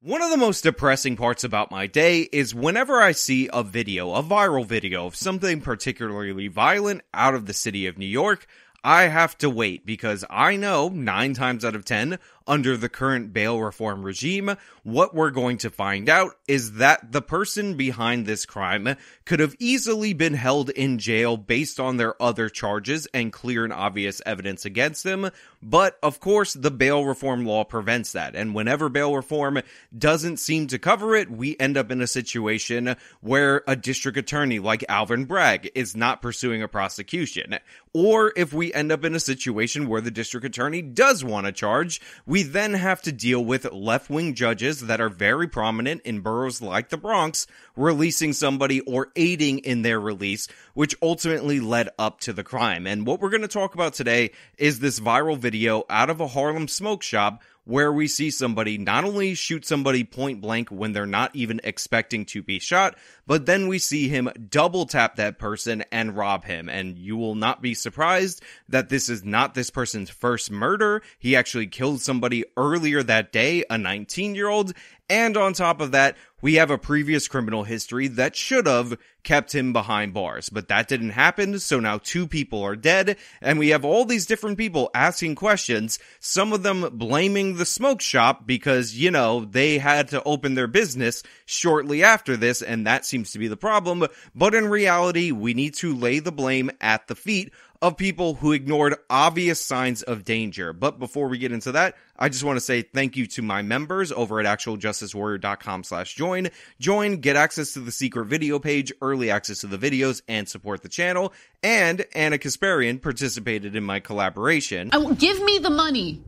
One of the most depressing parts about my day is whenever I see a video, a viral video of something particularly violent out of the city of New York, I have to wait because I know nine times out of ten under the current bail reform regime, what we're going to find out is that the person behind this crime could have easily been held in jail based on their other charges and clear and obvious evidence against them. But of course, the bail reform law prevents that. And whenever bail reform doesn't seem to cover it, we end up in a situation where a district attorney like Alvin Bragg is not pursuing a prosecution. Or if we end up in a situation where the district attorney does want to charge, we we then have to deal with left wing judges that are very prominent in boroughs like the Bronx releasing somebody or aiding in their release, which ultimately led up to the crime. And what we're going to talk about today is this viral video out of a Harlem smoke shop where we see somebody not only shoot somebody point blank when they're not even expecting to be shot, but then we see him double tap that person and rob him. And you will not be surprised that this is not this person's first murder. He actually killed somebody earlier that day, a 19 year old. And on top of that, we have a previous criminal history that should have kept him behind bars, but that didn't happen. So now two people are dead and we have all these different people asking questions. Some of them blaming the smoke shop because, you know, they had to open their business shortly after this and that seems to be the problem. But in reality, we need to lay the blame at the feet of people who ignored obvious signs of danger. But before we get into that, I just want to say thank you to my members over at actualjusticewarrior.com slash join. Join, get access to the secret video page, early access to the videos, and support the channel. And Anna Kasparian participated in my collaboration. Will give me the money.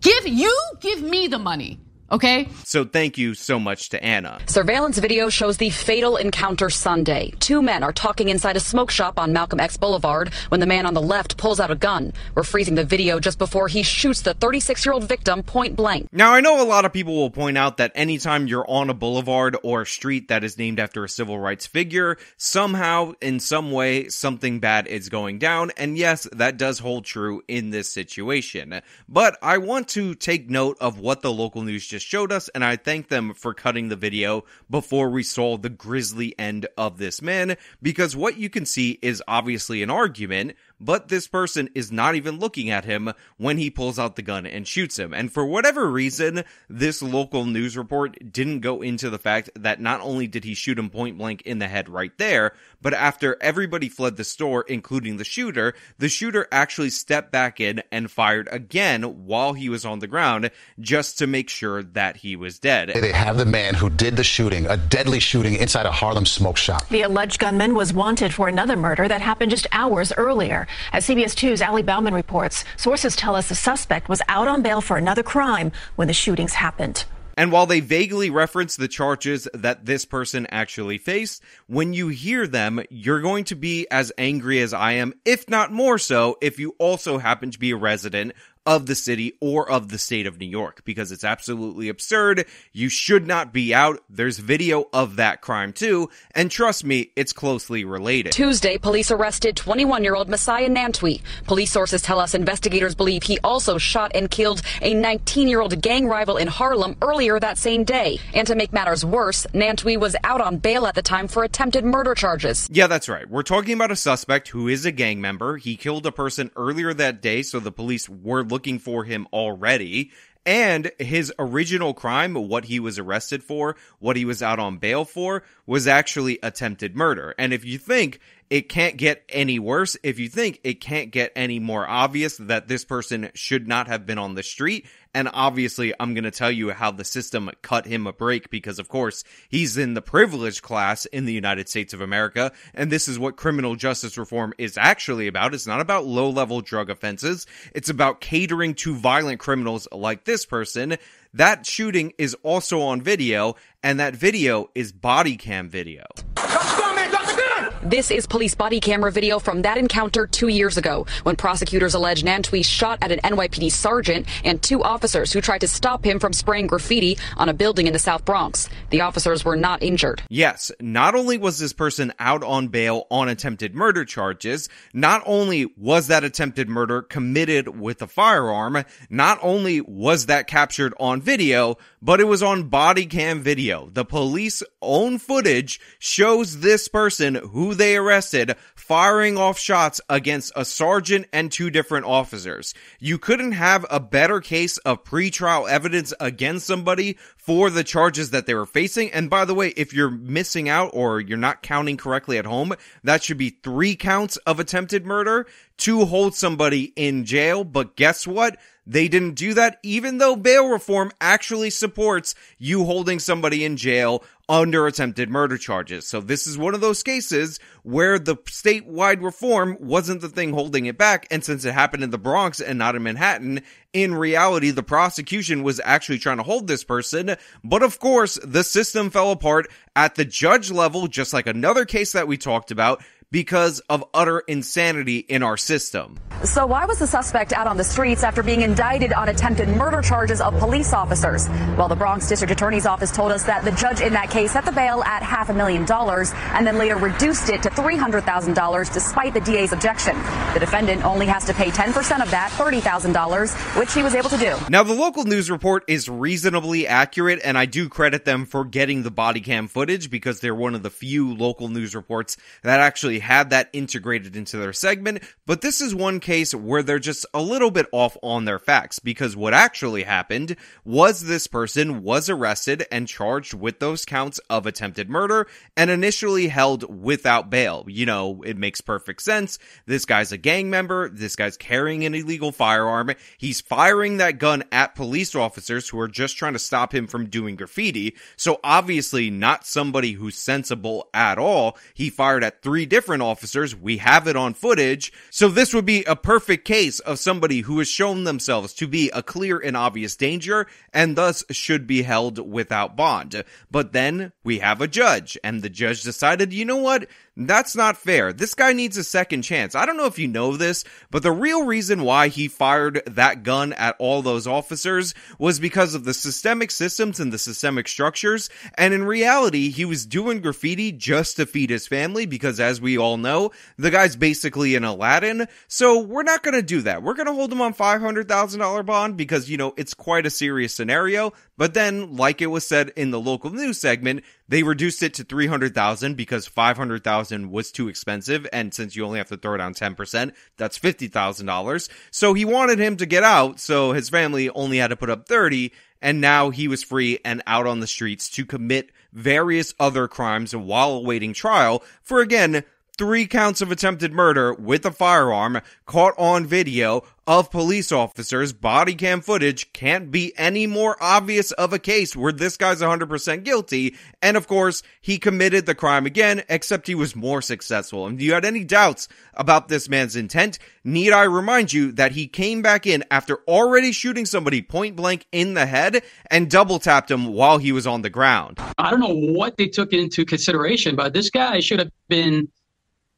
Give you give me the money. Okay? So thank you so much to Anna. Surveillance video shows the fatal encounter Sunday. Two men are talking inside a smoke shop on Malcolm X Boulevard when the man on the left pulls out a gun. We're freezing the video just before he shoots the 36 year old victim point blank. Now, I know a lot of people will point out that anytime you're on a boulevard or a street that is named after a civil rights figure, somehow, in some way, something bad is going down. And yes, that does hold true in this situation. But I want to take note of what the local news just showed us, and I thank them for cutting the video before we saw the grisly end of this. Man, because what you can see is obviously an argument, but this person is not even looking at him when he pulls out the gun and shoots him. And for whatever reason, this local news report didn't go into the fact that not only did he shoot him point blank in the head right there, but after everybody fled the store, including the shooter, the shooter actually stepped back in and fired again while he was on the ground just to make sure that he was dead. They have the man who did the shooting, a deadly shooting inside a Harlem smoke shop. The alleged gunman was wanted for another murder that happened just hours earlier. As CBS 2's Ali Bauman reports, sources tell us the suspect was out on bail for another crime when the shootings happened. And while they vaguely reference the charges that this person actually faced, when you hear them, you're going to be as angry as I am, if not more so, if you also happen to be a resident of the city or of the state of New York because it's absolutely absurd. You should not be out. There's video of that crime too. And trust me, it's closely related. Tuesday, police arrested 21 year old Messiah Nantwi. Police sources tell us investigators believe he also shot and killed a 19 year old gang rival in Harlem earlier that same day. And to make matters worse, Nantwi was out on bail at the time for attempted murder charges. Yeah, that's right. We're talking about a suspect who is a gang member. He killed a person earlier that day, so the police were looking for him already. And his original crime, what he was arrested for, what he was out on bail for, was actually attempted murder. And if you think it can't get any worse, if you think it can't get any more obvious that this person should not have been on the street, and obviously I'm going to tell you how the system cut him a break because of course he's in the privileged class in the United States of America, and this is what criminal justice reform is actually about. It's not about low level drug offenses. It's about catering to violent criminals like this person. That shooting is also on video, and that video is body cam video. This is police body camera video from that encounter two years ago when prosecutors allege Nantwi shot at an NYPD sergeant and two officers who tried to stop him from spraying graffiti on a building in the South Bronx. The officers were not injured. Yes, not only was this person out on bail on attempted murder charges, not only was that attempted murder committed with a firearm, not only was that captured on video, but it was on body cam video. The police own footage shows this person who they arrested firing off shots against a sergeant and two different officers. You couldn't have a better case of pretrial evidence against somebody for the charges that they were facing. And by the way, if you're missing out or you're not counting correctly at home, that should be three counts of attempted murder to hold somebody in jail. But guess what? They didn't do that, even though bail reform actually supports you holding somebody in jail under attempted murder charges. So this is one of those cases where the statewide reform wasn't the thing holding it back. And since it happened in the Bronx and not in Manhattan, in reality, the prosecution was actually trying to hold this person. But of course, the system fell apart at the judge level, just like another case that we talked about because of utter insanity in our system. So why was the suspect out on the streets after being indicted on attempted murder charges of police officers? Well, the Bronx District Attorney's Office told us that the judge in that case set the bail at half a million dollars and then later reduced it to $300,000 despite the DA's objection. The defendant only has to pay 10% of that, $30,000, which he was able to do. Now, the local news report is reasonably accurate, and I do credit them for getting the body cam footage because they're one of the few local news reports that actually had that integrated into their segment, but this is one case where they're just a little bit off on their facts because what actually happened was this person was arrested and charged with those counts of attempted murder and initially held without bail. You know, it makes perfect sense. This guy's a gang member. This guy's carrying an illegal firearm. He's firing that gun at police officers who are just trying to stop him from doing graffiti. So obviously not somebody who's sensible at all. He fired at three different different officers. We have it on footage. So this would be a perfect case of somebody who has shown themselves to be a clear and obvious danger and thus should be held without bond. But then we have a judge and the judge decided, you know what? That's not fair. This guy needs a second chance. I don't know if you know this, but the real reason why he fired that gun at all those officers was because of the systemic systems and the systemic structures. And in reality, he was doing graffiti just to feed his family because as we all know, the guy's basically an Aladdin. So we're not going to do that. We're going to hold him on $500,000 bond because, you know, it's quite a serious scenario. But then, like it was said in the local news segment, they reduced it to 300,000 because 500,000 was too expensive. And since you only have to throw down 10%, that's $50,000. So he wanted him to get out. So his family only had to put up 30 and now he was free and out on the streets to commit various other crimes while awaiting trial for again three counts of attempted murder with a firearm caught on video of police officers. Body cam footage can't be any more obvious of a case where this guy's 100% guilty. And of course, he committed the crime again, except he was more successful. And if you had any doubts about this man's intent, need I remind you that he came back in after already shooting somebody point blank in the head and double tapped him while he was on the ground. I don't know what they took into consideration, but this guy should have been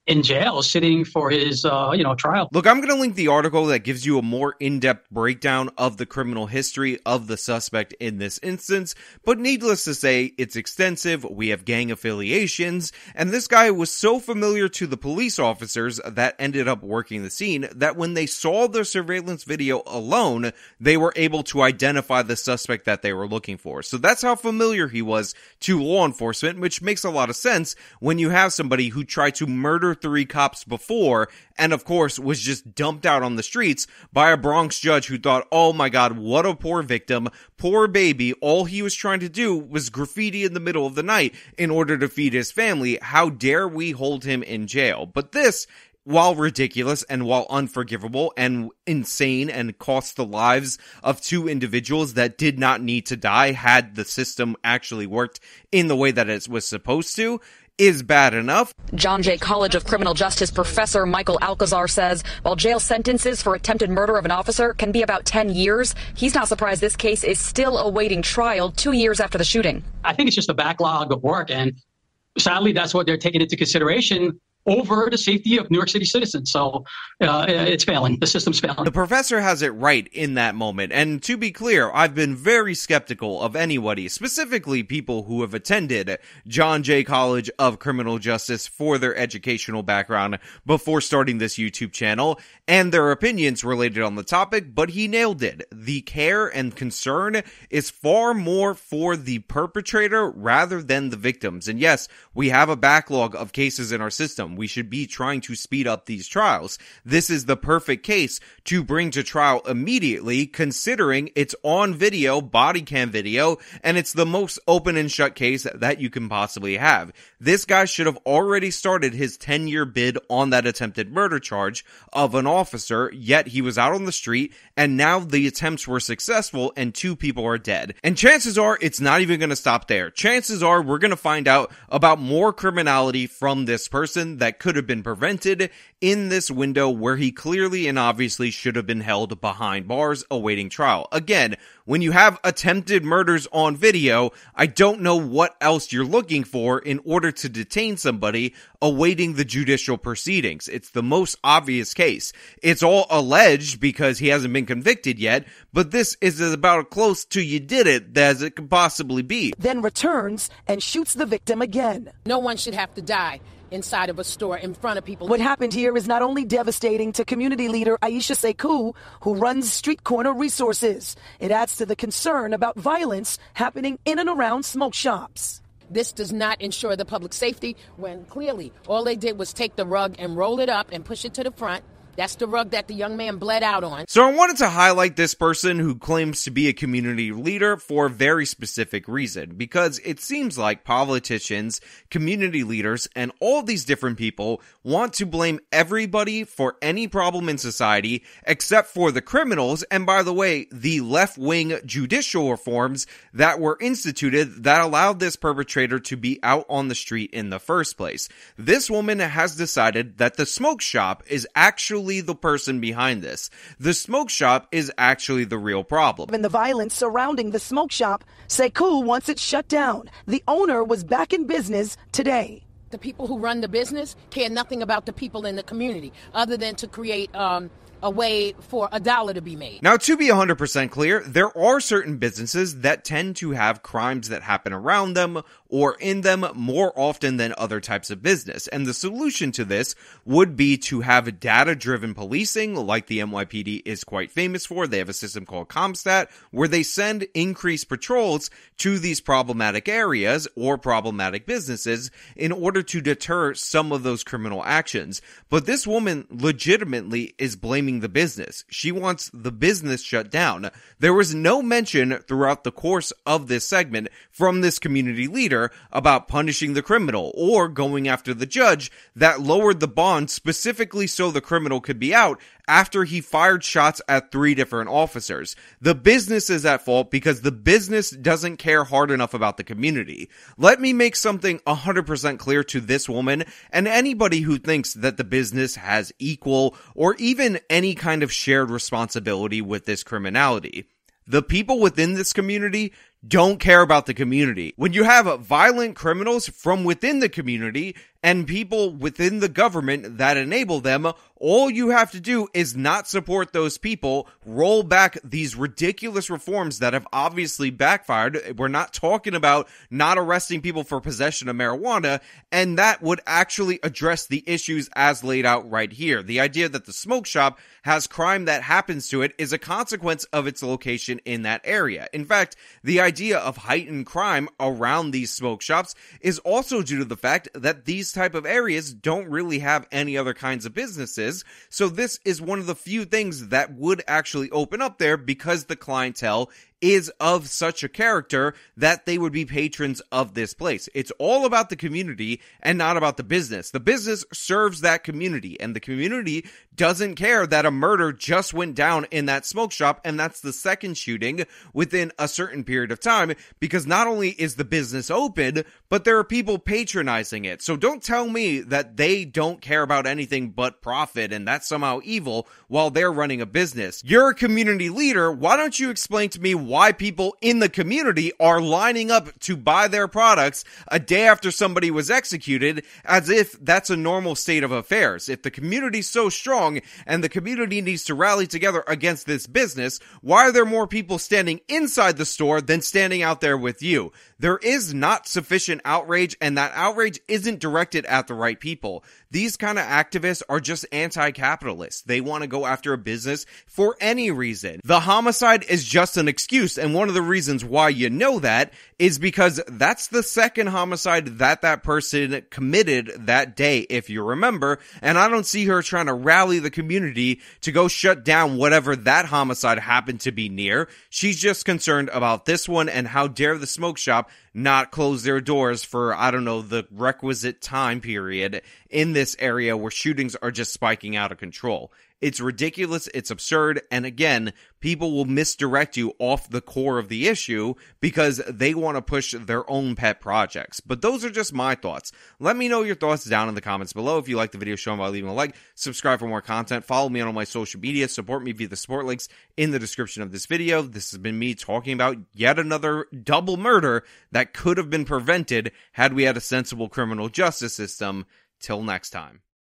in jail sitting for his uh, you know trial. Look, I'm going to link the article that gives you a more in-depth breakdown of the criminal history of the suspect in this instance, but needless to say, it's extensive. We have gang affiliations, and this guy was so familiar to the police officers that ended up working the scene that when they saw the surveillance video alone, they were able to identify the suspect that they were looking for. So that's how familiar he was to law enforcement, which makes a lot of sense when you have somebody who tried to murder three cops before, and of course was just dumped out on the streets by a Bronx judge who thought, oh my god, what a poor victim, poor baby. All he was trying to do was graffiti in the middle of the night in order to feed his family. How dare we hold him in jail? But this while ridiculous and while unforgivable and insane and cost the lives of two individuals that did not need to die had the system actually worked in the way that it was supposed to, is bad enough. John Jay College of Criminal Justice professor Michael Alcazar says while jail sentences for attempted murder of an officer can be about 10 years, he's not surprised this case is still awaiting trial two years after the shooting. I think it's just a backlog of work, and sadly, that's what they're taking into consideration over the safety of New York City citizens. So uh, it's failing. The system's failing. The professor has it right in that moment. And to be clear, I've been very skeptical of anybody, specifically people who have attended John Jay College of Criminal Justice for their educational background before starting this YouTube channel and their opinions related on the topic, but he nailed it. The care and concern is far more for the perpetrator rather than the victims. And yes, we have a backlog of cases in our system. We should be trying to speed up these trials. This is the perfect case to bring to trial immediately, considering it's on video, body cam video, and it's the most open and shut case that you can possibly have. This guy should have already started his 10 year bid on that attempted murder charge of an officer, yet he was out on the street, and now the attempts were successful and two people are dead. And chances are it's not even going to stop there. Chances are we're going to find out about more criminality from this person that could have been prevented in this window where he clearly and obviously should have been held behind bars awaiting trial. Again, when you have attempted murders on video, I don't know what else you're looking for in order to detain somebody awaiting the judicial proceedings. It's the most obvious case. It's all alleged because he hasn't been convicted yet, but this is about as close to you did it as it could possibly be. Then returns and shoots the victim again. No one should have to die inside of a store in front of people. What happened here is not only devastating to community leader Iesha Sekou, who runs Street Corner Resources, it adds to the concern about violence happening in and around smoke shops. This does not ensure the public safety when clearly all they did was take the rug and roll it up and push it to the front that's the rug that the young man bled out on. So I wanted to highlight this person who claims to be a community leader for a very specific reason, because it seems like politicians, community leaders, and all these different people want to blame everybody for any problem in society except for the criminals. And by the way, the left wing judicial reforms that were instituted that allowed this perpetrator to be out on the street in the first place. This woman has decided that the smoke shop is actually actually the person behind this. The smoke shop is actually the real problem. And the violence surrounding the smoke shop, Sekou wants it shut down. The owner was back in business today. The people who run the business care nothing about the people in the community other than to create um, a way for a dollar to be made. Now, to be 100% clear, there are certain businesses that tend to have crimes that happen around them or in them more often than other types of business. And the solution to this would be to have data driven policing like the NYPD is quite famous for. They have a system called CompStat where they send increased patrols to these problematic areas or problematic businesses in order to deter some of those criminal actions. But this woman legitimately is blaming the business. She wants the business shut down. There was no mention throughout the course of this segment from this community leader about punishing the criminal or going after the judge that lowered the bond specifically so the criminal could be out after he fired shots at three different officers. The business is at fault because the business doesn't care hard enough about the community. Let me make something 100% clear to this woman and anybody who thinks that the business has equal or even any kind of shared responsibility with this criminality. The people within this community don't care about the community. When you have violent criminals from within the community and people within the government that enable them, all you have to do is not support those people, roll back these ridiculous reforms that have obviously backfired. We're not talking about not arresting people for possession of marijuana, and that would actually address the issues as laid out right here. The idea that the smoke shop has crime that happens to it is a consequence of its location in that area. In fact, the idea of heightened crime around these smoke shops is also due to the fact that these type of areas don't really have any other kinds of businesses. So this is one of the few things that would actually open up there because the clientele is of such a character that they would be patrons of this place. It's all about the community and not about the business. The business serves that community and the community doesn't care that a murder just went down in that smoke shop and that's the second shooting within a certain period of time because not only is the business open, but there are people patronizing it. So don't tell me that they don't care about anything but profit and that's somehow evil while they're running a business. You're a community leader. Why don't you explain to me people in the community are lining up to buy their products a day after somebody was executed as if that's a normal state of affairs. If the community's so strong and the community needs to rally together against this business, why are there more people standing inside the store than standing out there with you? There is not sufficient outrage and that outrage isn't directed at the right people. These kind of activists are just anti-capitalist. They want to go after a business for any reason. The homicide is just an excuse. And one of the reasons why you know that is because that's the second homicide that that person committed that day, if you remember. And I don't see her trying to rally the community to go shut down whatever that homicide happened to be near. She's just concerned about this one and how dare the smoke shop not close their doors for, I don't know, the requisite time period in this area where shootings are just spiking out of control. It's ridiculous. It's absurd. And again, people will misdirect you off the core of the issue because they want to push their own pet projects. But those are just my thoughts. Let me know your thoughts down in the comments below. If you like the video, show them by leaving a like, subscribe for more content, follow me on all my social media, support me via the support links in the description of this video. This has been me talking about yet another double murder that could have been prevented had we had a sensible criminal justice system. Till next time.